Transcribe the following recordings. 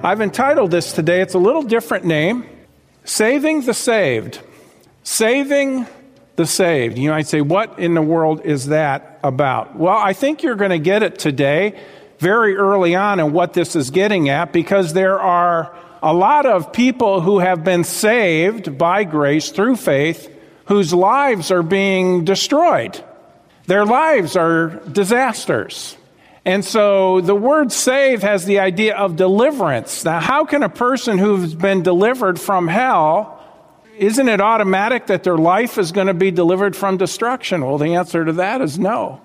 I've entitled this today, it's a little different name Saving the Saved. Saving the Saved. You might say, what in the world is that about? Well, I think you're going to get it today, very early on, in what this is getting at, because there are a lot of people who have been saved by grace through faith whose lives are being destroyed. Their lives are disasters. And so the word save has the idea of deliverance. Now, how can a person who's been delivered from hell, isn't it automatic that their life is going to be delivered from destruction? Well, the answer to that is no.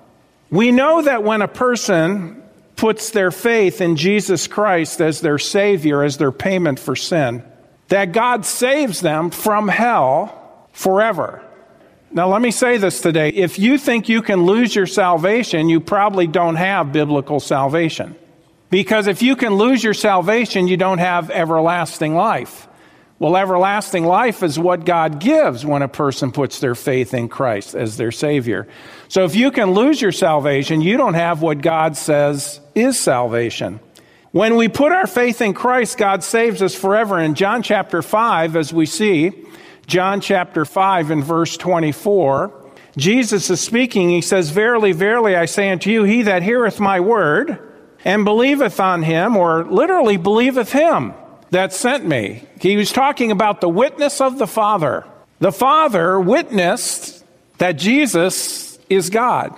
We know that when a person puts their faith in Jesus Christ as their Savior, as their payment for sin, that God saves them from hell forever. Now, let me say this today. If you think you can lose your salvation, you probably don't have biblical salvation. Because if you can lose your salvation, you don't have everlasting life. Well, everlasting life is what God gives when a person puts their faith in Christ as their Savior. So if you can lose your salvation, you don't have what God says is salvation. When we put our faith in Christ, God saves us forever. In John chapter 5, as we see, John chapter 5 and verse 24. Jesus is speaking. He says, Verily, verily, I say unto you, he that heareth my word and believeth on him, or literally believeth him that sent me. He was talking about the witness of the Father. The Father witnessed that Jesus is God,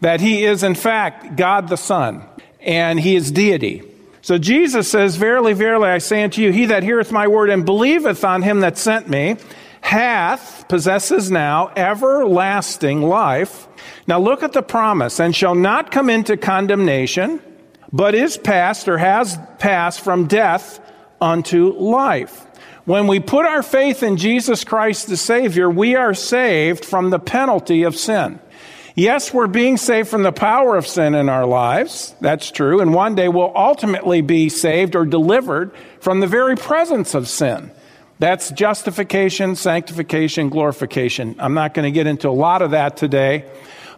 that he is, in fact, God the Son, and he is deity. So Jesus says, Verily, verily, I say unto you, he that heareth my word and believeth on him that sent me, hath, possesses now, everlasting life. Now look at the promise, and shall not come into condemnation, but is passed or has passed from death unto life. When we put our faith in Jesus Christ the Savior, we are saved from the penalty of sin. Yes, we're being saved from the power of sin in our lives. That's true. And one day we'll ultimately be saved or delivered from the very presence of sin. That's justification, sanctification, glorification. I'm not going to get into a lot of that today.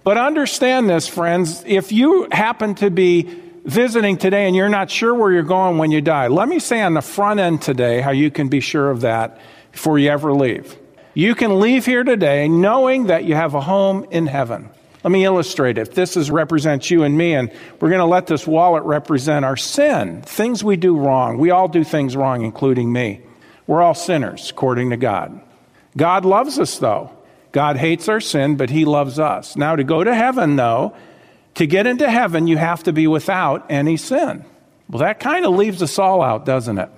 But understand this, friends. If you happen to be visiting today and you're not sure where you're going when you die, let me say on the front end today how you can be sure of that before you ever leave. You can leave here today knowing that you have a home in heaven. Let me illustrate it. This is represents you and me, and we're going to let this wallet represent our sin, things we do wrong. We all do things wrong, including me. We're all sinners, according to God. God loves us, though. God hates our sin, but He loves us. Now, to go to heaven, though, to get into heaven, you have to be without any sin. Well, that kind of leaves us all out, doesn't it?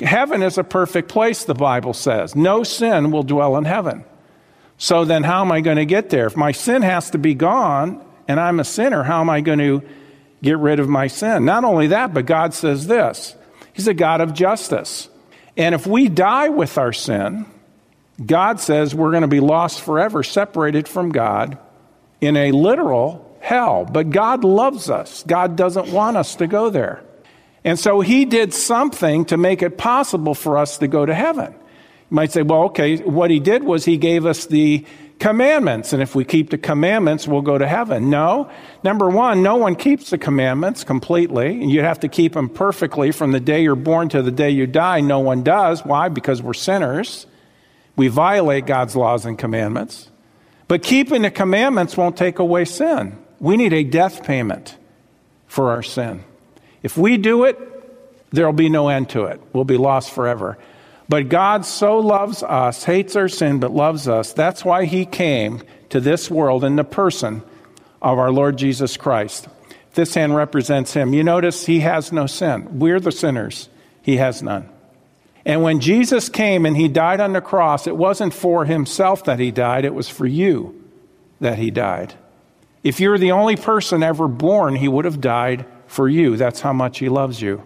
Heaven is a perfect place, the Bible says. No sin will dwell in heaven. So then, how am I going to get there? If my sin has to be gone and I'm a sinner, how am I going to get rid of my sin? Not only that, but God says this He's a God of justice. And if we die with our sin, God says we're going to be lost forever, separated from God in a literal hell. But God loves us. God doesn't want us to go there. And so he did something to make it possible for us to go to heaven. You might say, well, okay, what he did was he gave us the commandments. And if we keep the commandments, we'll go to heaven. No. Number one, no one keeps the commandments completely. You have to keep them perfectly from the day you're born to the day you die. No one does. Why? Because we're sinners. We violate God's laws and commandments. But keeping the commandments won't take away sin. We need a death payment for our sin. If we do it, there'll be no end to it. We'll be lost forever. But God so loves us, hates our sin, but loves us. That's why he came to this world in the person of our Lord Jesus Christ. This hand represents him. You notice he has no sin. We're the sinners, he has none. And when Jesus came and he died on the cross, it wasn't for himself that he died, it was for you that he died. If you're the only person ever born, he would have died for you. That's how much he loves you.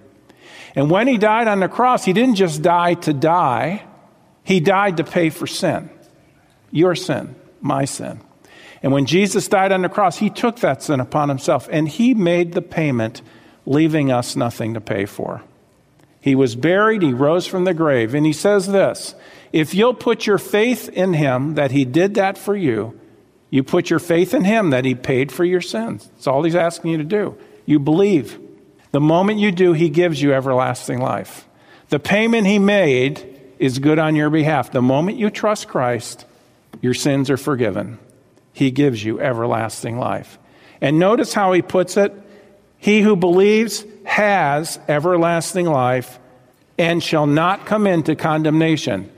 And when he died on the cross, he didn't just die to die, he died to pay for sin. Your sin, my sin. And when Jesus died on the cross, he took that sin upon himself and he made the payment, leaving us nothing to pay for. He was buried, he rose from the grave, and he says this If you'll put your faith in him that he did that for you, you put your faith in him that he paid for your sins. That's all he's asking you to do. You believe. The moment you do, He gives you everlasting life. The payment He made is good on your behalf. The moment you trust Christ, your sins are forgiven. He gives you everlasting life. And notice how He puts it He who believes has everlasting life and shall not come into condemnation,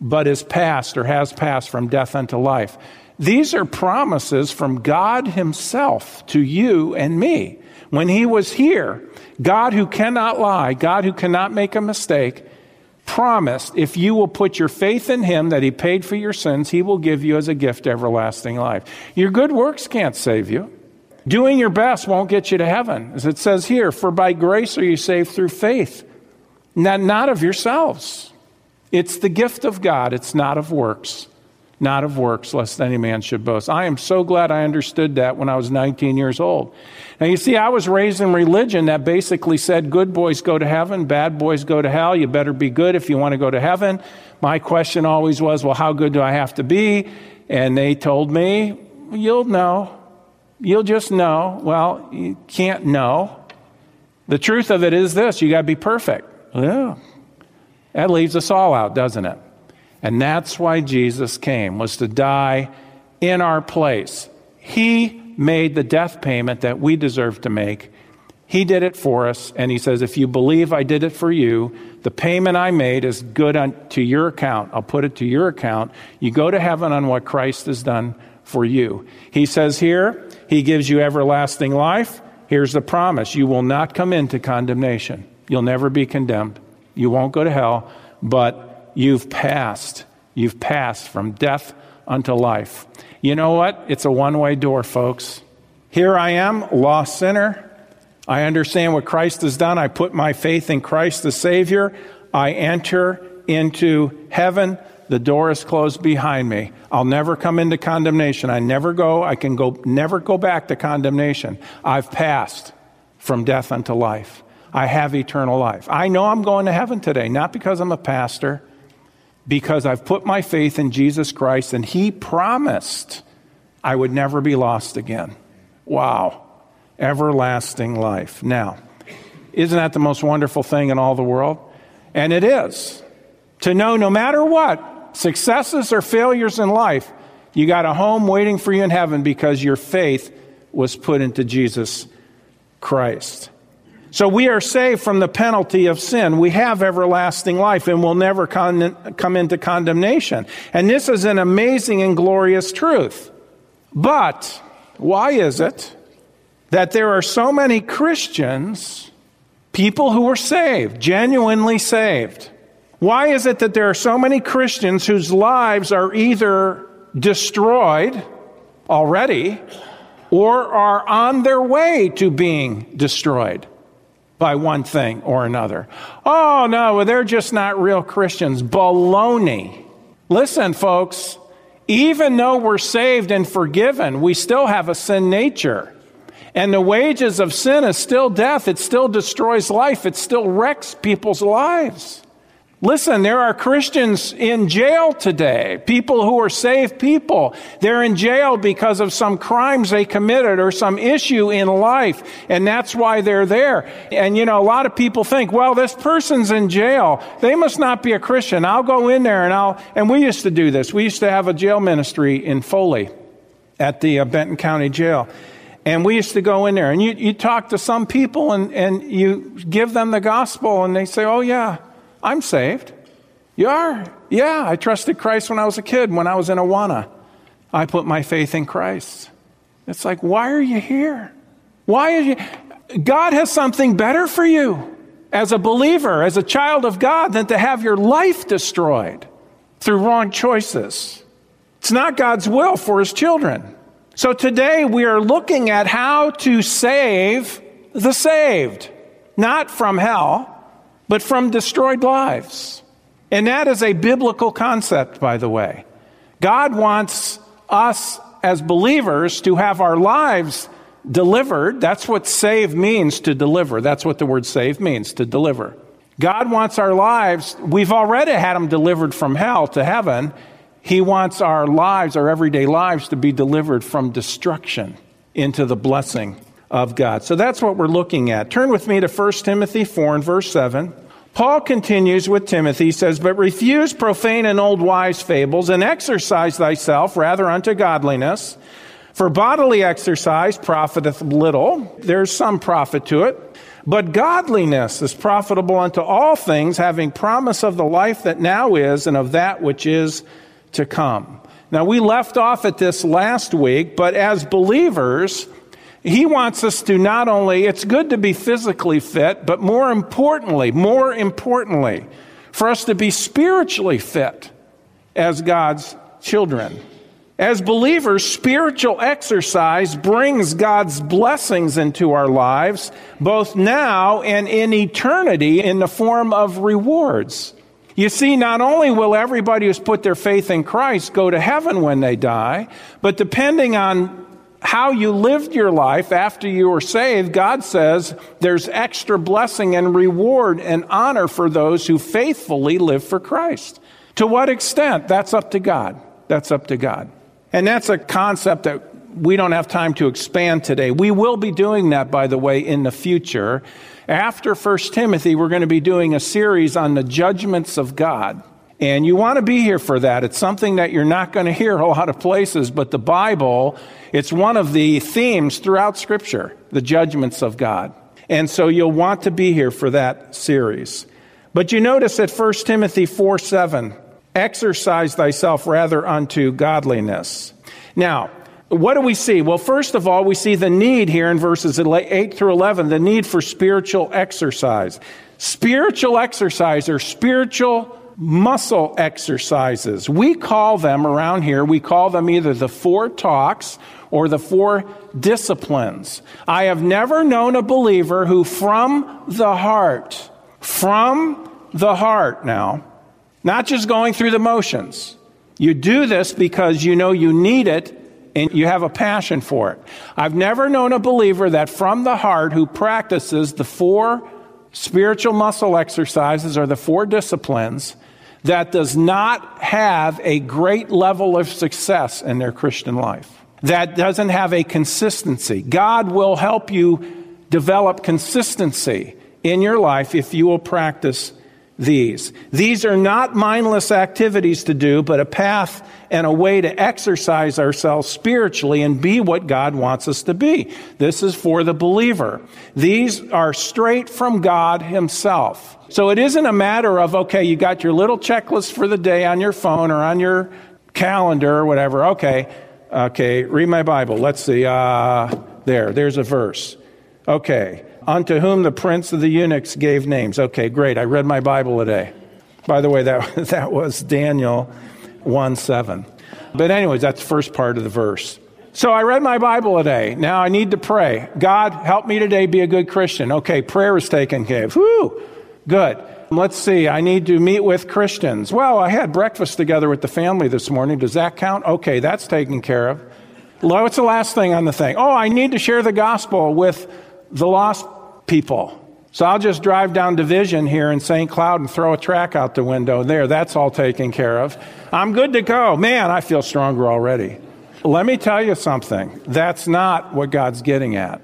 but is passed or has passed from death unto life. These are promises from God Himself to you and me. When He was here, God who cannot lie, God who cannot make a mistake, promised if you will put your faith in Him that He paid for your sins, He will give you as a gift everlasting life. Your good works can't save you. Doing your best won't get you to heaven. As it says here, for by grace are you saved through faith, not, of yourselves. It's the gift of God, it's not of works not of works, lest any man should boast. I am so glad I understood that when I was 19 years old. Now, you see, I was raised in religion that basically said good boys go to heaven, bad boys go to hell. You better be good if you want to go to heaven. My question always was, well, how good do I have to be? And they told me, you'll know. You'll just know. Well, you can't know. The truth of it is this you got to be perfect. Yeah. That leaves us all out, doesn't it? And that's why Jesus came, was to die in our place. He made the death payment that we deserve to make. He did it for us, and he says, If you believe I did it for you, the payment I made is good on, to your account. I'll put it to your account. You go to heaven on what Christ has done for you. He says here, He gives you everlasting life. Here's the promise you will not come into condemnation. You'll never be condemned. You won't go to hell, but you've passed. You've passed from death unto life. You know what? It's a one way door, folks. Here I am, lost sinner. I understand what Christ has done. I put my faith in Christ the Savior. I enter into heaven. The door is closed behind me. I'll never come into condemnation. I never go, I can go, never go back to condemnation. I've passed from death unto life. I have eternal life. I know I'm going to heaven today, not because I'm a pastor, because I've put my faith in Jesus Christ and He promised I would never be lost again. Wow. Everlasting life. Now, isn't that the most wonderful thing in all the world? And it is. To know no matter what, successes or failures in life, you got a home waiting for you in heaven because your faith was put into Jesus Christ. So we are saved from the penalty of sin. We have everlasting life and will never con- come into condemnation. And this is an amazing and glorious truth. But why is it that there are so many Christians, people who are saved, genuinely saved? Why is it that there are so many Christians whose lives are either destroyed already or are on their way to being destroyed? By one thing or another. Oh, no, they're just not real Christians. Baloney. Listen, folks, even though we're saved and forgiven, we still have a sin nature. And the wages of sin is still death. It still destroys life. It still wrecks people's lives. Listen, there are Christians in jail today, people who are saved people. They're in jail because of some crimes they committed or some issue in life, and that's why they're there. And you know, a lot of people think, well, this person's in jail. They must not be a Christian. I'll go in there and I'll, and we used to do this. We used to have a jail ministry in Foley at the uh, Benton County Jail. And we used to go in there and you, you talk to some people and, and you give them the gospel and they say, oh yeah, I'm saved. You are? Yeah, I trusted Christ when I was a kid, when I was in Awana. I put my faith in Christ. It's like, why are you here? Why are you? God has something better for you as a believer, as a child of God, than to have your life destroyed through wrong choices. It's not God's will for his children. So today we are looking at how to save the saved, not from hell, but from destroyed lives. And that is a biblical concept, by the way. God wants us as believers to have our lives delivered. That's what save means to deliver. That's what the word save means to deliver. God wants our lives, we've already had them delivered from hell to heaven. He wants our lives, our everyday lives, to be delivered from destruction into the blessing of God. So that's what we're looking at. Turn with me to 1 Timothy 4 and verse 7. Paul continues with Timothy, he says, But refuse profane and old wise fables, and exercise thyself rather unto godliness. For bodily exercise profiteth little. There's some profit to it. But godliness is profitable unto all things, having promise of the life that now is and of that which is to come. Now, we left off at this last week, but as believers, he wants us to not only, it's good to be physically fit, but more importantly, more importantly, for us to be spiritually fit as God's children. As believers, spiritual exercise brings God's blessings into our lives, both now and in eternity, in the form of rewards. You see, not only will everybody who's put their faith in Christ go to heaven when they die, but depending on how you lived your life after you were saved, God says there's extra blessing and reward and honor for those who faithfully live for Christ. To what extent? That's up to God. That's up to God. And that's a concept that we don't have time to expand today. We will be doing that, by the way, in the future. After 1 Timothy, we're going to be doing a series on the judgments of God. And you want to be here for that. It's something that you're not going to hear a lot of places, but the Bible, it's one of the themes throughout Scripture, the judgments of God. And so you'll want to be here for that series. But you notice at 1 Timothy 4 7, exercise thyself rather unto godliness. Now, what do we see? Well, first of all, we see the need here in verses 8 through 11, the need for spiritual exercise. Spiritual exercise or spiritual muscle exercises. We call them around here, we call them either the four talks or the four disciplines. I have never known a believer who from the heart, from the heart now, not just going through the motions. You do this because you know you need it and you have a passion for it. I've never known a believer that from the heart who practices the four spiritual muscle exercises or the four disciplines that does not have a great level of success in their Christian life. That doesn't have a consistency. God will help you develop consistency in your life if you will practice these. These are not mindless activities to do, but a path and a way to exercise ourselves spiritually and be what God wants us to be. This is for the believer. These are straight from God Himself. So it isn't a matter of, okay, you got your little checklist for the day on your phone or on your calendar or whatever. Okay, okay, read my Bible. Let's see. Uh, there, there's a verse. Okay unto whom the prince of the eunuchs gave names. Okay, great. I read my Bible today. By the way, that, that was Daniel 1 7. But, anyways, that's the first part of the verse. So I read my Bible today. Now I need to pray. God, help me today be a good Christian. Okay, prayer is taken care of. Whew, good. Let's see, I need to meet with Christians. Well, I had breakfast together with the family this morning. Does that count? Okay, that's taken care of. What's the last thing on the thing? Oh, I need to share the gospel with the lost people. So I'll just drive down Division here in St. Cloud and throw a track out the window there. That's all taken care of. I'm good to go. Man, I feel stronger already. Let me tell you something. That's not what God's getting at.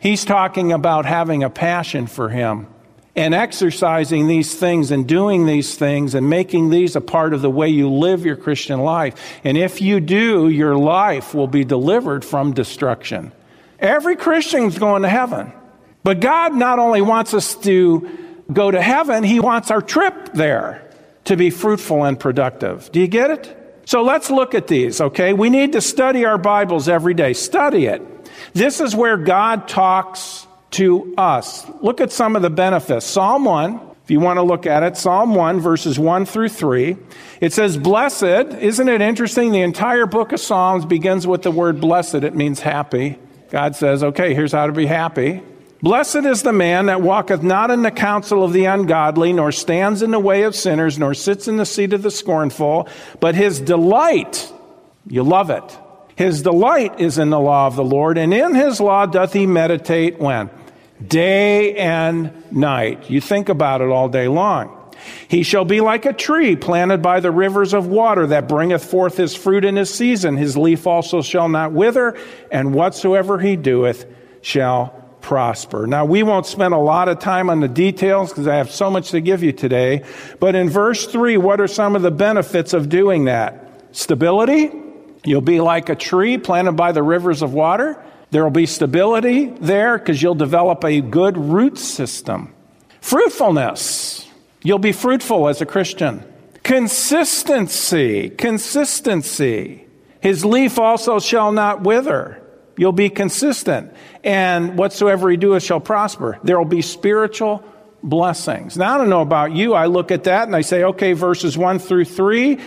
He's talking about having a passion for Him and exercising these things and doing these things and making these a part of the way you live your Christian life. And if you do, your life will be delivered from destruction. Every Christian's going to heaven. But God not only wants us to go to heaven, He wants our trip there to be fruitful and productive. Do you get it? So let's look at these, okay? We need to study our Bibles every day. Study it. This is where God talks to us. Look at some of the benefits. Psalm 1, if you want to look at it, Psalm 1, verses 1 through 3. It says, Blessed. Isn't it interesting? The entire book of Psalms begins with the word blessed. It means happy. God says, okay, here's how to be happy. Blessed is the man that walketh not in the counsel of the ungodly, nor stands in the way of sinners, nor sits in the seat of the scornful, but his delight, you love it, his delight is in the law of the Lord, and in his law doth he meditate when? Day and night. You think about it all day long. He shall be like a tree planted by the rivers of water that bringeth forth his fruit in his season. His leaf also shall not wither, and whatsoever he doeth shall prosper. Now, we won't spend a lot of time on the details because I have so much to give you today. But in verse 3, what are some of the benefits of doing that? Stability. You'll be like a tree planted by the rivers of water. There will be stability there because you'll develop a good root system. Fruitfulness. You'll be fruitful as a Christian. Consistency. Consistency. His leaf also shall not wither. You'll be consistent. And whatsoever he doeth shall prosper. There will be spiritual blessings. Now, I don't know about you. I look at that and I say, okay, verses 1 through 3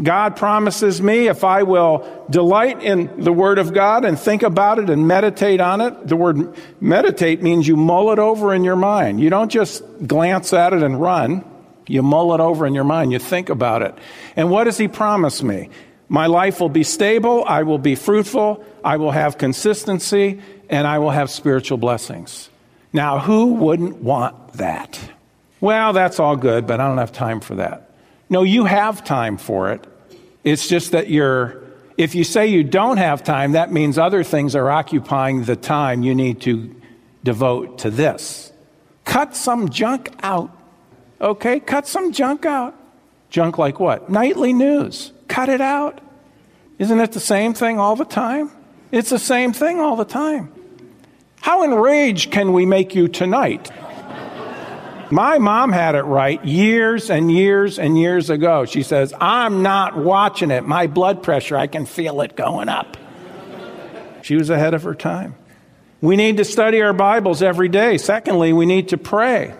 God promises me if I will delight in the Word of God and think about it and meditate on it. The word meditate means you mull it over in your mind. You don't just glance at it and run. You mull it over in your mind. You think about it. And what does He promise me? My life will be stable. I will be fruitful. I will have consistency and I will have spiritual blessings. Now, who wouldn't want that? Well, that's all good, but I don't have time for that. No, you have time for it. It's just that you're, if you say you don't have time, that means other things are occupying the time you need to devote to this. Cut some junk out. Okay? Cut some junk out. Junk like what? Nightly news. Cut it out. Isn't it the same thing all the time? It's the same thing all the time. How enraged can we make you tonight? My mom had it right years and years and years ago. She says, I'm not watching it. My blood pressure, I can feel it going up. She was ahead of her time. We need to study our Bibles every day. Secondly, we need to pray.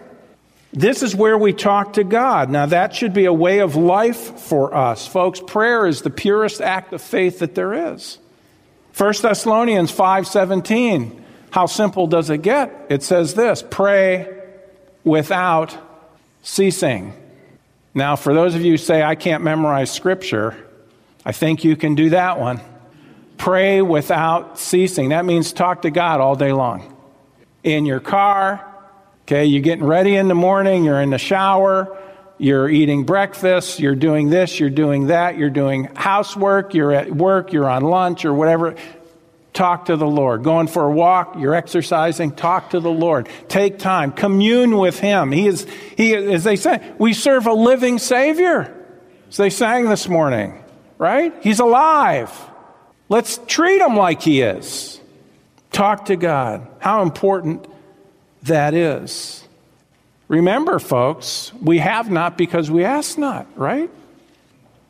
This is where we talk to God. Now, that should be a way of life for us. Folks, prayer is the purest act of faith that there is. 1 Thessalonians 5:17. How simple does it get? It says this, pray without ceasing. Now, for those of you who say, I can't memorize scripture, I think you can do that one. Pray without ceasing. That means talk to God all day long. In your car, okay, you're getting ready in the morning, you're in the shower, you're eating breakfast, you're doing this, you're doing that, you're doing housework, you're at work, you're on lunch, or whatever talk to the Lord. Going for a walk, you're exercising, talk to the Lord. Take time, commune with Him. He is, he, as they say, we serve a living Savior. As they sang this morning, right? He's alive. Let's treat Him like He is. Talk to God. How important that is. Remember, folks, we have not because we ask not, right?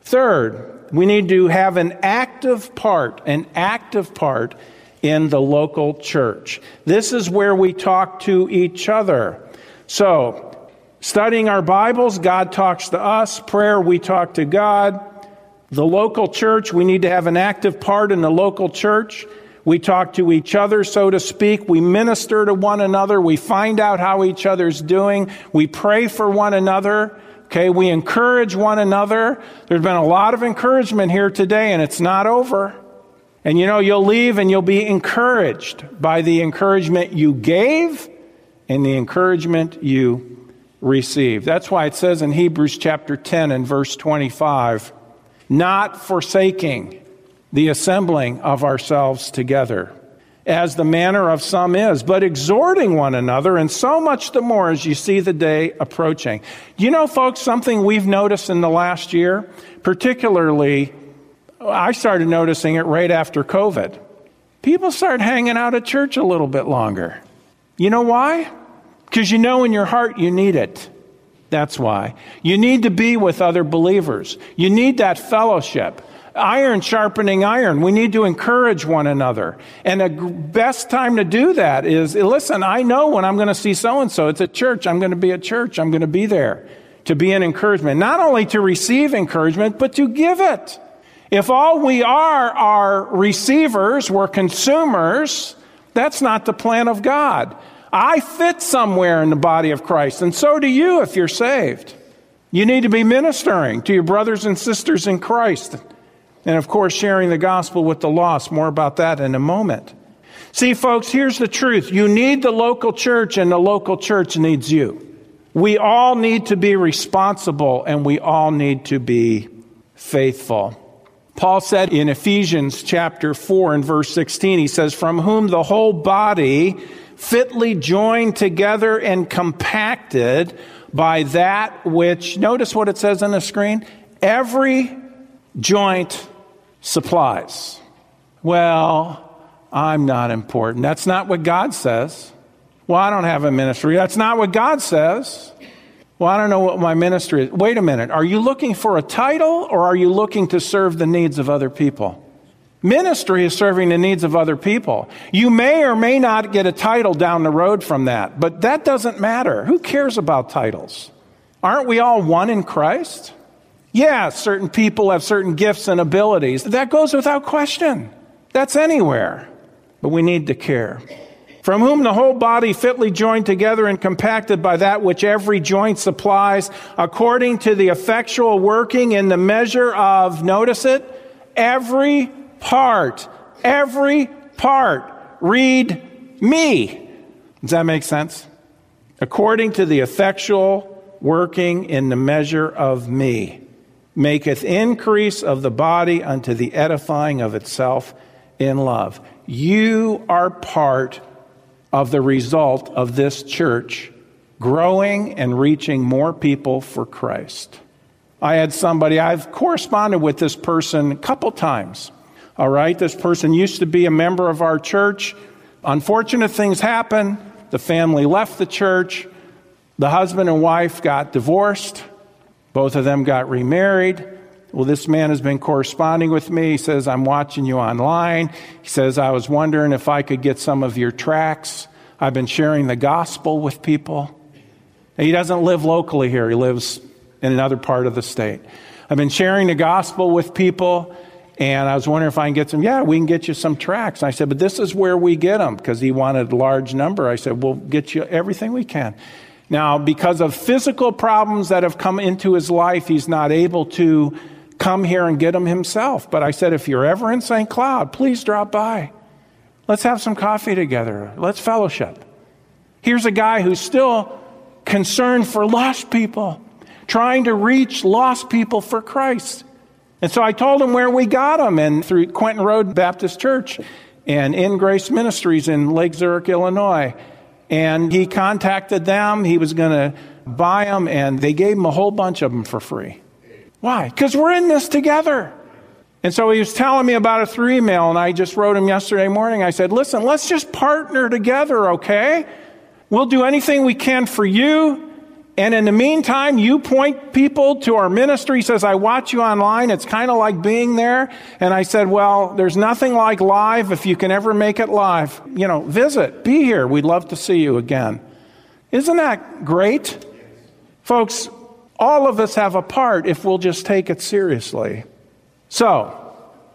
Third, we need to have an active part, an active part in the local church. This is where we talk to each other. So, studying our Bibles, God talks to us. Prayer, we talk to God. The local church, we need to have an active part in the local church. We talk to each other, so to speak. We minister to one another. We find out how each other's doing. We pray for one another. Okay, we encourage one another. There's been a lot of encouragement here today, and it's not over. And you know, you'll leave and you'll be encouraged by the encouragement you gave and the encouragement you received. That's why it says in Hebrews chapter 10 and verse 25, not forsaking the assembling of ourselves together as the manner of some is, but exhorting one another, and so much the more as you see the day approaching. You know, folks, something we've noticed in the last year, particularly, I started noticing it right after COVID. People start hanging out at church a little bit longer. You know why? Because you know in your heart you need it. That's why. You need to be with other believers. You need that fellowship iron sharpening iron. We need to encourage one another. And the best time to do that is eh, listen, I know when I'm going to see so and so. It's at church. I'm going to be at church. I'm going to be there to be an encouragement. Not only to receive encouragement, but to give it. If all we are are receivers, we're consumers, that's not the plan of God. I fit somewhere in the body of Christ, and so do you if you're saved. You need to be ministering to your brothers and sisters in Christ. And of course, sharing the gospel with the lost. More about that in a moment. See, folks, here's the truth. You need the local church, and the local church needs you. We all need to be responsible, and we all need to be faithful. Paul said in Ephesians chapter 4 and verse 16, he says, From whom the whole body, fitly joined together and compacted by that which, notice what it says on the screen, every joint supplies. Well, I'm not important. That's not what God says. Well, I don't have a ministry. That's not what God says. Well, I don't know what my ministry is. Wait a minute. Are you looking for a title or are you looking to serve the needs of other people? Ministry is serving the needs of other people. You may or may not get a title down the road from that, but that doesn't matter. Who cares about titles? Aren't we all one in Christ? Yeah, certain people have certain gifts and abilities. That goes without question. That's anywhere. But we need to care. From whom the whole body fitly joined together and compacted by that which every joint supplies, according to the effectual working in the measure of, notice it, every part. Every part. Read me. Does that make sense? According to the effectual working in the measure of me maketh increase of the body unto the edifying of itself in love. You are part of the result of this church growing and reaching more people for Christ. I had somebody, I've corresponded with this person a couple times. All right, this person used to be a member of our church. Unfortunate things happened. The family left the church. The husband and wife got divorced. Both of them got remarried. Well, this man has been corresponding with me. He says, I'm watching you online. He says, I was wondering if I could get some of your tracts. I've been sharing the gospel with people. And he doesn't live locally here, he lives in another part of the state. I've been sharing the gospel with people, and I was wondering if I can get some. Yeah, we can get you some tracts. I said, but this is where we get them because he wanted a large number. I said, we'll get you everything we can. Now, because of physical problems that have come into his life, he's not able to come here and get them himself. But I said, if you're ever in St. Cloud, please drop by. Let's have some coffee together. Let's fellowship. Here's a guy who's still concerned for lost people, trying to reach lost people for Christ. And so I told him where we got him, and through Quentin Road Baptist Church and In Grace Ministries in Lake Zurich, Illinois. And he contacted them. He was going to buy them, and they gave him a whole bunch of them for free. Why? Because we're in this together. And so he was telling me about it through email, and I just wrote him yesterday morning. I said, Listen, let's just partner together, okay? We'll do anything we can for you. And in the meantime, you point people to our ministry. He says, I watch you online. It's kind of like being there. And I said, Well, there's nothing like live if you can ever make it live. You know, visit, be here. We'd love to see you again. Isn't that great? Folks, all of us have a part if we'll just take it seriously. So,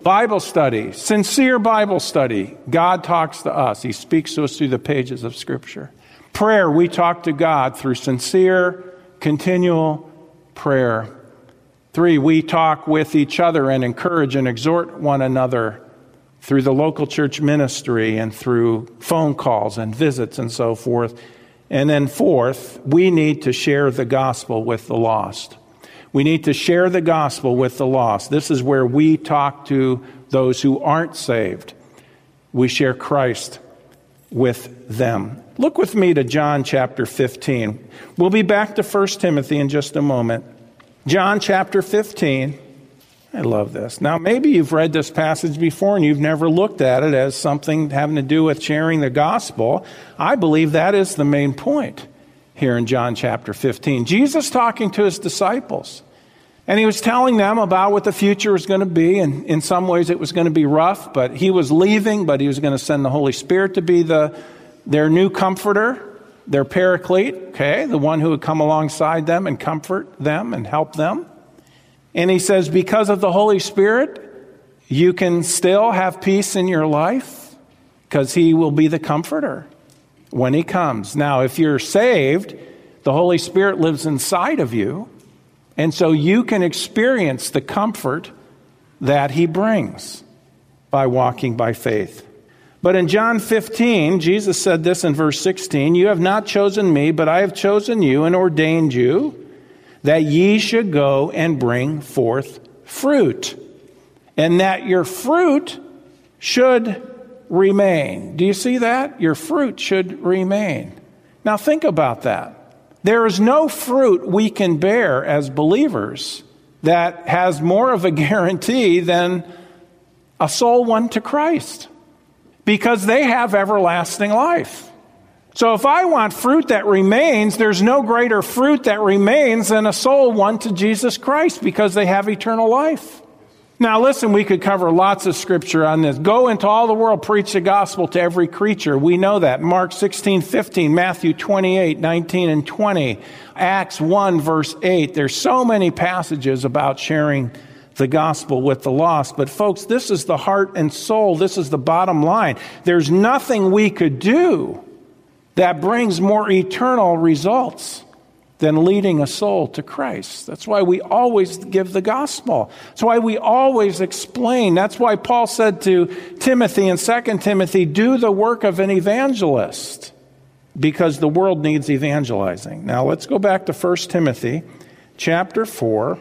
Bible study, sincere Bible study. God talks to us, He speaks to us through the pages of Scripture. Prayer, we talk to God through sincere, continual prayer. Three, we talk with each other and encourage and exhort one another through the local church ministry and through phone calls and visits and so forth. And then, fourth, we need to share the gospel with the lost. We need to share the gospel with the lost. This is where we talk to those who aren't saved. We share Christ with them. Look with me to John chapter 15. We'll be back to 1 Timothy in just a moment. John chapter 15. I love this. Now, maybe you've read this passage before and you've never looked at it as something having to do with sharing the gospel. I believe that is the main point here in John chapter 15. Jesus talking to his disciples. And he was telling them about what the future was going to be. And in some ways, it was going to be rough, but he was leaving, but he was going to send the Holy Spirit to be the their new comforter, their paraclete, okay, the one who would come alongside them and comfort them and help them. And he says, because of the Holy Spirit, you can still have peace in your life because he will be the comforter when he comes. Now, if you're saved, the Holy Spirit lives inside of you, and so you can experience the comfort that he brings by walking by faith. But in John 15, Jesus said this in verse 16 You have not chosen me, but I have chosen you and ordained you that ye should go and bring forth fruit, and that your fruit should remain. Do you see that? Your fruit should remain. Now think about that. There is no fruit we can bear as believers that has more of a guarantee than a soul won to Christ because they have everlasting life. So if I want fruit that remains, there's no greater fruit that remains than a soul won to Jesus Christ because they have eternal life. Now, listen, we could cover lots of scripture on this. Go into all the world, preach the gospel to every creature. We know that. Mark 16, 15, Matthew 28, 19, and 20, Acts 1, verse 8. There's so many passages about sharing the gospel with the lost. But, folks, this is the heart and soul. This is the bottom line. There's nothing we could do that brings more eternal results than leading a soul to Christ. That's why we always give the gospel. That's why we always explain. That's why Paul said to Timothy in 2 Timothy, do the work of an evangelist because the world needs evangelizing. Now let's go back to 1 Timothy chapter 4.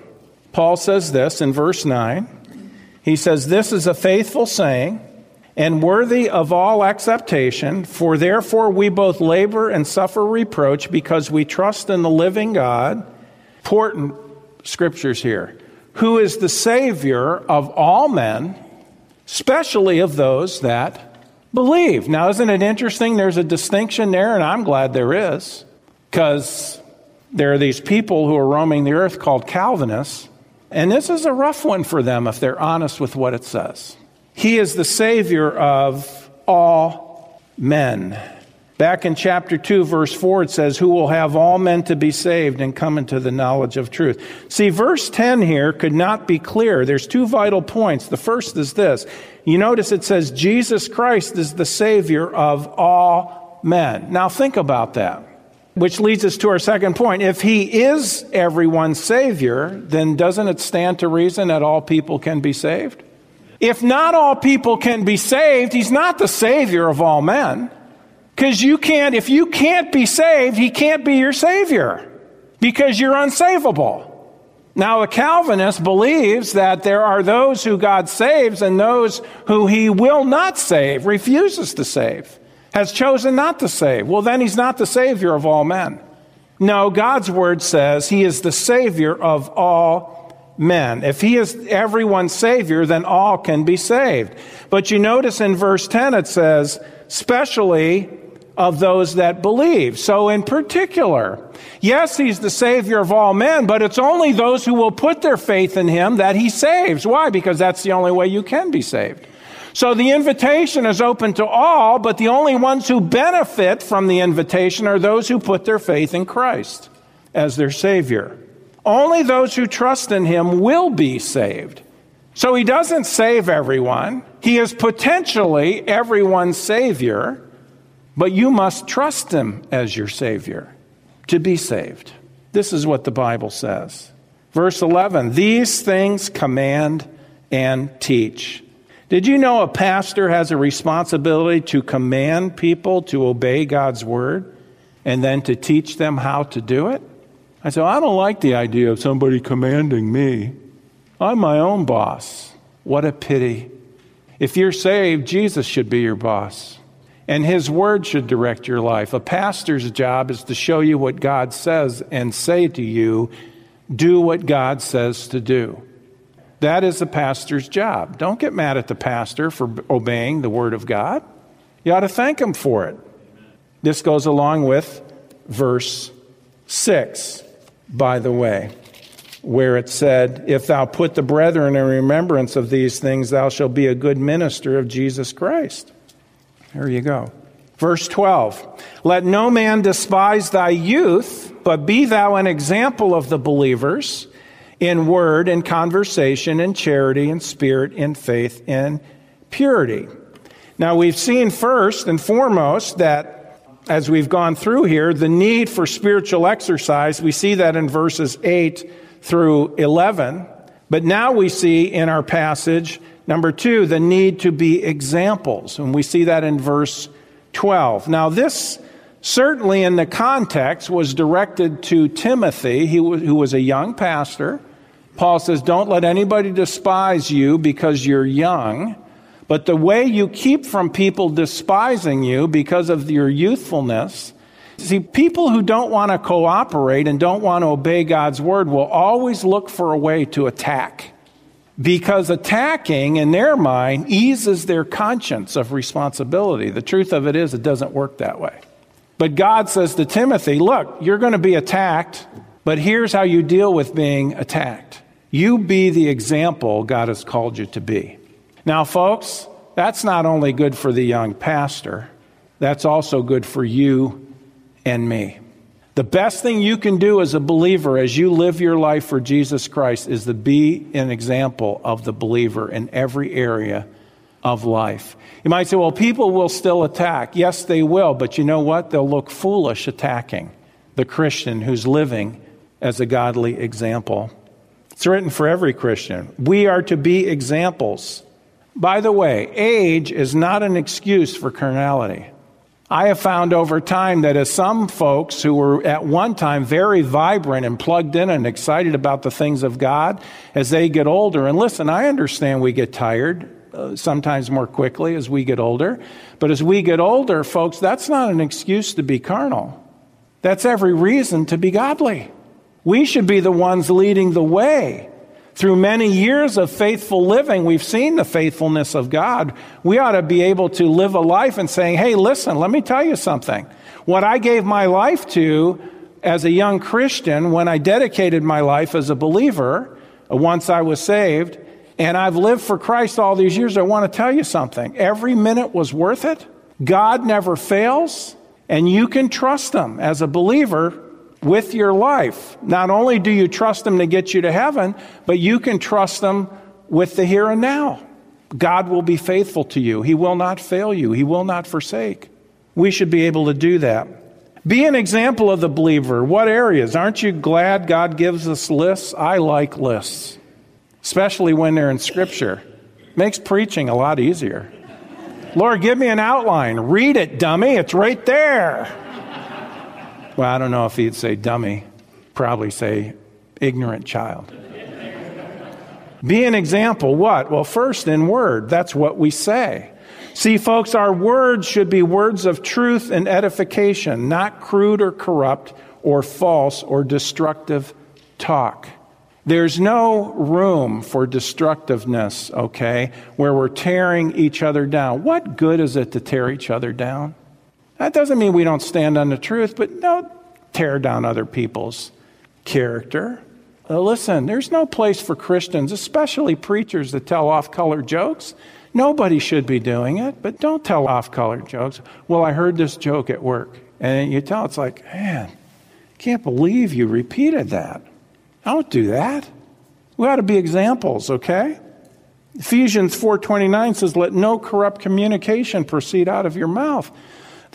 Paul says this in verse 9. He says, This is a faithful saying and worthy of all acceptation, for therefore we both labor and suffer reproach because we trust in the living God. Important scriptures here. Who is the Savior of all men, especially of those that believe. Now, isn't it interesting? There's a distinction there, and I'm glad there is, because there are these people who are roaming the earth called Calvinists, and this is a rough one for them if they're honest with what it says. He is the Savior of all men. Back in chapter 2, verse 4, it says, Who will have all men to be saved and come into the knowledge of truth. See, verse 10 here could not be clearer. There's two vital points. The first is this. You notice it says, Jesus Christ is the Savior of all men. Now think about that. Which leads us to our second point. If He is everyone's Savior, then doesn't it stand to reason that all people can be saved? If not all people can be saved, he's not the savior of all men. Because you can't, if you can't be saved, he can't be your savior because you're unsavable. Now, a Calvinist believes that there are those who God saves and those who he will not save, refuses to save, has chosen not to save. Well, then he's not the savior of all men. No, God's word says he is the savior of all men. If he is everyone's Savior, then all can be saved. But you notice in verse 10 it says, specially of those that believe. So in particular, yes, he's the Savior of all men, but it's only those who will put their faith in him that he saves. Why? Because that's the only way you can be saved. So the invitation is open to all, but the only ones who benefit from the invitation are those who put their faith in Christ as their Savior. Only those who trust in him will be saved. So he doesn't save everyone. He is potentially everyone's Savior, but you must trust him as your Savior to be saved. This is what the Bible says. Verse 11 These things command and teach. Did you know a pastor has a responsibility to command people to obey God's word and then to teach them how to do it? I said, I don't like the idea of somebody commanding me. I'm my own boss. What a pity. If you're saved, Jesus should be your boss. And his word should direct your life. A pastor's job is to show you what God says and say to you, do what God says to do. That is the pastor's job. Don't get mad at the pastor for obeying the word of God. You ought to thank him for it. This goes along with verse 6 by the way, where it said, If thou put the brethren in remembrance of these things, thou shalt be a good minister of Jesus Christ. There you go. Verse 12 Let no man despise thy youth, but be thou an example of the believers in word and conversation in charity and spirit in faith and purity. Now, we've seen first and foremost that as we've gone through here, the need for spiritual exercise. We see that in verses 8 through 11. But now we see in our passage, number two, the need to be examples. And we see that in verse 12. Now, this certainly in the context was directed to Timothy, who was a young pastor, Paul says, Don't let anybody despise you because you're young, but the way you keep from people despising you because of your youthfulness. See, people who don't want to cooperate and don't want to obey God's word will always look for a way to attack. Because attacking, in their mind, eases their conscience of responsibility. The truth of it is, it doesn't work that way. But God says to Timothy, Look, you're going to be attacked, but here's how you deal with being attacked. You be the example God has called you to be. Now, folks, that's not only good for the young pastor, that's also good for you and me. The best thing you can do as a believer as you live your life for Jesus Christ is to be an example of the believer in every area of life. You might say, well, people will still attack. Yes, they will, but you know what? They'll look foolish attacking the Christian who's living as a godly example. It's written for every Christian. We are to be examples. By the way, age is not an excuse for carnality. I have found over time that as some folks who were at one time very vibrant and plugged in and excited about the things of God, as they get older, and listen, I understand we get tired uh, sometimes more quickly as we get older, but as we get older, folks, that's not an excuse to be carnal. That's every reason to be godly. We should be the ones leading the way. Through many years of faithful living, we've seen the faithfulness of God. We ought to be able to live a life and saying, hey, listen, let me tell you something. What I gave my life to as a young Christian, when I dedicated my life as a believer, uh, once I was saved, and I've lived for Christ all these years, I want to tell you something. Every minute was worth it. God never fails, and you can trust Him as a believer with your life. Not only do you trust them to get you to heaven, but you can trust them with the here and now. God will be faithful to you. He will not fail you. He will not forsake. We should be able to do that. Be an example of the believer. What areas? Aren't you glad God gives us lists? I like lists, especially when they're in Scripture. Makes preaching a lot easier. Lord, give me an outline. Read it, dummy. It's right there. Well, I don't know if he'd say dummy, probably say ignorant child. Be an example. What? Well, first in word. That's what we say. See, folks, our words should be words of truth and edification, not crude or corrupt or false or destructive talk. There's no room for destructiveness, okay, where we're tearing each other down. What good is it to tear each other down? That doesn't mean we don't stand on the truth, but don't tear down other people's character. Uh, listen, there's no place for Christians, especially preachers that tell off color jokes. Nobody should be doing it, but don't tell off color jokes. Well, I heard this joke at work. And you tell, it's like, man, I can't believe you repeated that. Don't do that. We ought to be examples, okay? Ephesians 4:29 says, "Let no corrupt communication proceed out of your mouth."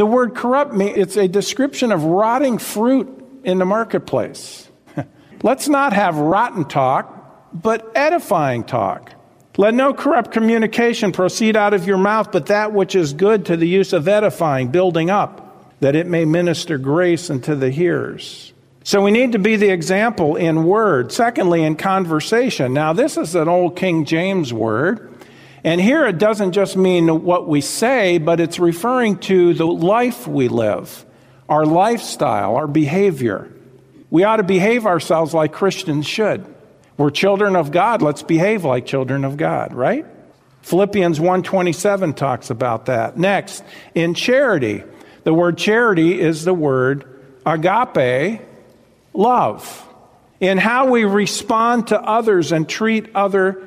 The word corrupt, means it's a description of rotting fruit in the marketplace. Let's not have rotten talk, but edifying talk. Let no corrupt communication proceed out of your mouth, but that which is good to the use of edifying, building up, that it may minister grace unto the hearers. So we need to be the example in word. Secondly, in conversation. Now, this is an old King James word. And here it doesn't just mean what we say, but it's referring to the life we live, our lifestyle, our behavior. We ought to behave ourselves like Christians should. We're children of God, let's behave like children of God, right? Philippians 1:27 talks about that. Next, in charity. The word charity is the word agape, love. In how we respond to others and treat other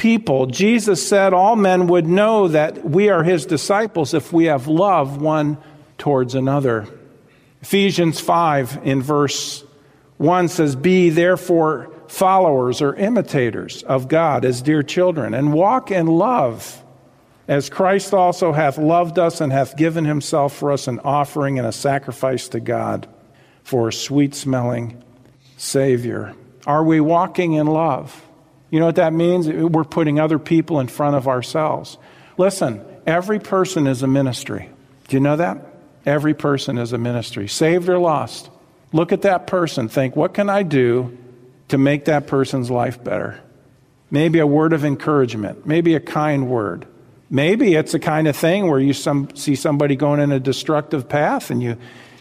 people. Jesus said all men would know that we are his disciples if we have love one towards another. Ephesians 5 in verse 1 says, Be therefore followers or imitators of God as dear children, and walk in love, as Christ also hath loved us and hath given himself for us an offering and a sacrifice to God for a sweet smelling Savior. Are we walking in love? You know what that means? We're putting other people in front of ourselves. Listen, every person is a ministry. Do you know that? Every person is a ministry, saved or lost. Look at that person. Think, what can I do to make that person's life better. Maybe a word of encouragement, maybe a kind word. Maybe it's the kind of thing where you some, see somebody going in a destructive path and you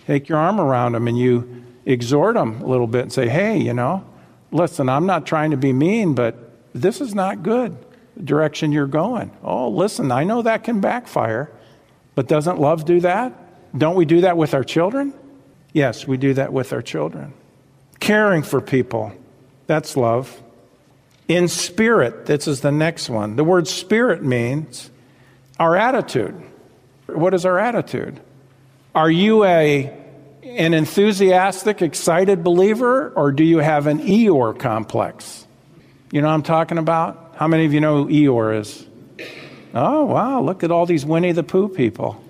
take your arm around them and you exhort them a little bit and say, hey, you know, listen, I'm not trying to be mean, but this is not good, the direction you're going. Oh, listen, I know that can backfire, but doesn't love do that? Don't we do that with our children? Yes, we do that with our children. Caring for people, that's love. In spirit, this is the next one. The word spirit means our attitude. What is our attitude? Are you a, an enthusiastic, excited believer, or do you have an Eeyore complex? You know what I'm talking about? How many of you know who Eeyore is? Oh, wow, look at all these Winnie the Pooh people.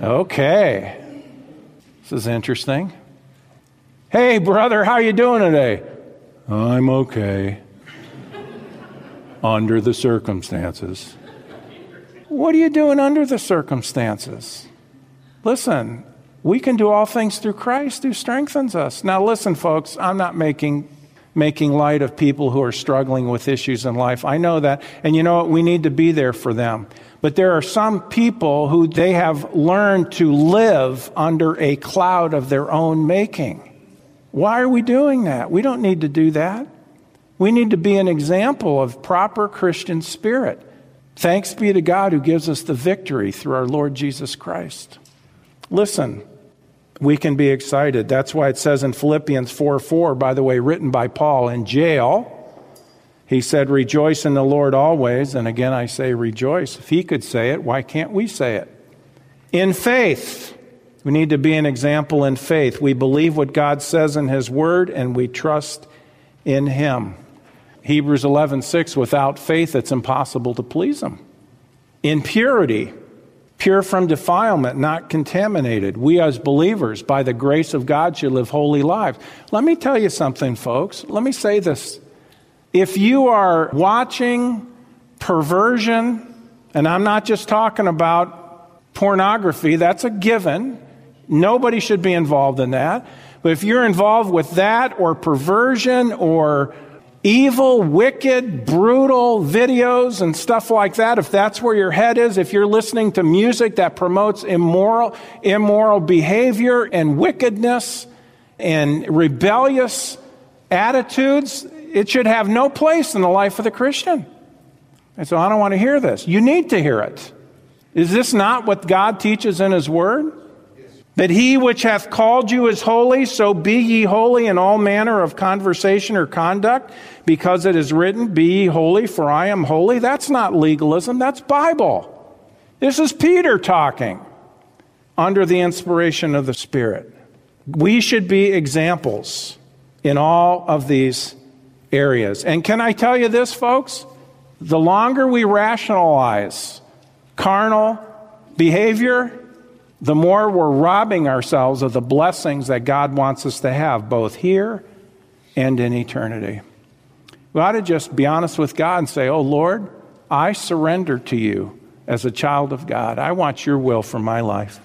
Okay. This is interesting. Hey, brother, how you doing today? I'm okay under the circumstances. What are you doing under the circumstances? Listen, we can do all things through Christ who strengthens us. Now, listen, folks, I'm not making making light of people who are struggling with issues in life. I know that. And you know what? We need to be there for them. But there are some people who they have learned to live under a cloud of their own making. Why are we doing that? We don't need to do that. We need to be an example of proper Christian spirit. Thanks be to God who gives us the victory through our Lord Jesus Christ. Listen, we can be excited. That's why it says in Philippians 4 4, by the way, written by Paul in jail, he said, Rejoice in the Lord always. And again, I say rejoice. If he could say it, why can't we say it? In faith, we need to be an example in faith. We believe what God says in his word and we trust in him. Hebrews 11:6 without faith it's impossible to please him. In purity, pure from defilement, not contaminated. We as believers by the grace of God should live holy lives. Let me tell you something folks. Let me say this. If you are watching perversion, and I'm not just talking about pornography, that's a given. Nobody should be involved in that. But if you're involved with that or perversion or evil, wicked, brutal videos and stuff like that, if that's where your head is, if you're listening to music that promotes immoral, immoral behavior and wickedness and rebellious attitudes, it should have no place in the life of the Christian. And so I don't want to hear this. You need to hear it. Is this not what God teaches in His Word? That he which hath called you is holy, so be ye holy in all manner of conversation or conduct, because it is written, Be ye holy, for I am holy. That's not legalism, that's Bible. This is Peter talking under the inspiration of the Spirit. We should be examples in all of these areas. And can I tell you this, folks? The longer we rationalize carnal behavior, the more we're robbing ourselves of the blessings that God wants us to have, both here and in eternity. We ought to just be honest with God and say, Oh Lord, I surrender to you as a child of God. I want your will for my life.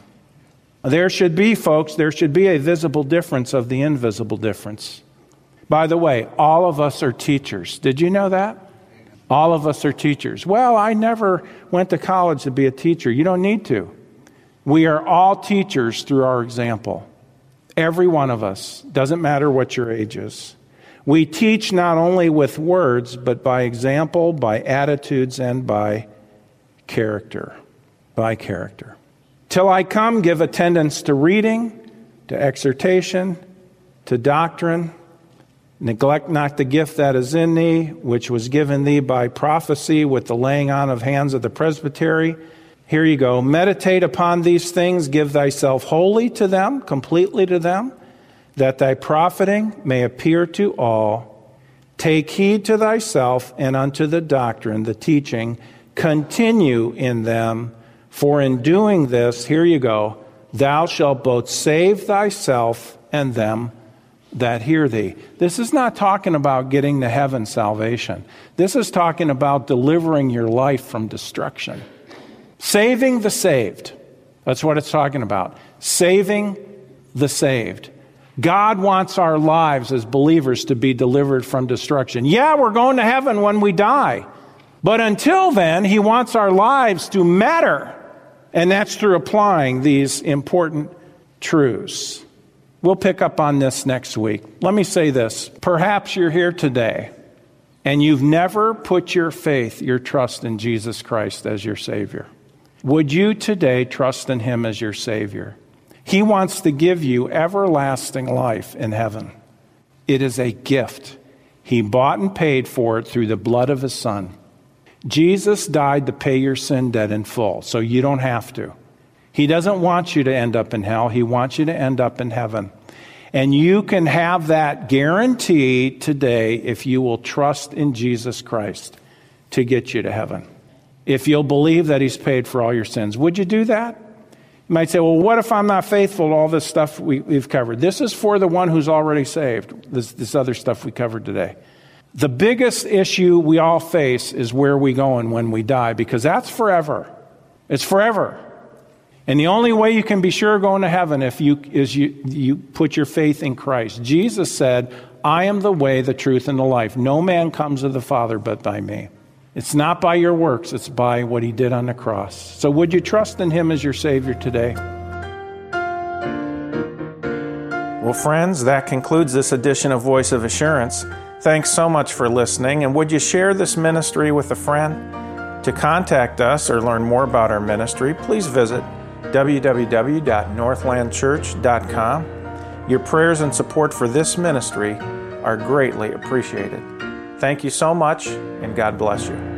There should be, folks, there should be a visible difference of the invisible difference. By the way, all of us are teachers. Did you know that? All of us are teachers. Well, I never went to college to be a teacher. You don't need to. We are all teachers through our example. Every one of us, doesn't matter what your age is. We teach not only with words, but by example, by attitudes, and by character. By character. Till I come, give attendance to reading, to exhortation, to doctrine. Neglect not the gift that is in thee, which was given thee by prophecy with the laying on of hands of the presbytery. Here you go. Meditate upon these things, give thyself wholly to them, completely to them, that thy profiting may appear to all. Take heed to thyself and unto the doctrine, the teaching. Continue in them, for in doing this, here you go, thou shalt both save thyself and them that hear thee. This is not talking about getting to heaven salvation. This is talking about delivering your life from destruction. Saving the saved. That's what it's talking about. Saving the saved. God wants our lives as believers to be delivered from destruction. Yeah, we're going to heaven when we die. But until then, He wants our lives to matter. And that's through applying these important truths. We'll pick up on this next week. Let me say this. Perhaps you're here today and you've never put your faith, your trust in Jesus Christ as your Savior. Would you today trust in Him as your Savior? He wants to give you everlasting life in heaven. It is a gift. He bought and paid for it through the blood of His Son. Jesus died to pay your sin debt in full, so you don't have to. He doesn't want you to end up in hell, He wants you to end up in heaven. And you can have that guarantee today if you will trust in Jesus Christ to get you to heaven. If you'll believe that He's paid for all your sins. Would you do that? You might say, well, what if I'm not faithful to all this stuff we, have covered? This is for the one who's already saved, this, this other stuff we covered today. The biggest issue we all face is where we going when we die, because that's forever. It's forever. And the only way you can be sure going to heaven if you, is you, you put your faith in Christ. Jesus said, I am the way, the truth, and the life. No man comes to the Father but by me. It's not by your works, it's by what he did on the cross. So would you trust in him as your Savior today? Well, friends, that concludes this edition of Voice of Assurance. Thanks so much for listening, and would you share this ministry with a friend? To contact us or learn more about our ministry, please visit www.northlandchurch.com. Your prayers and support for this ministry are greatly appreciated. Thank you so much, and God bless you.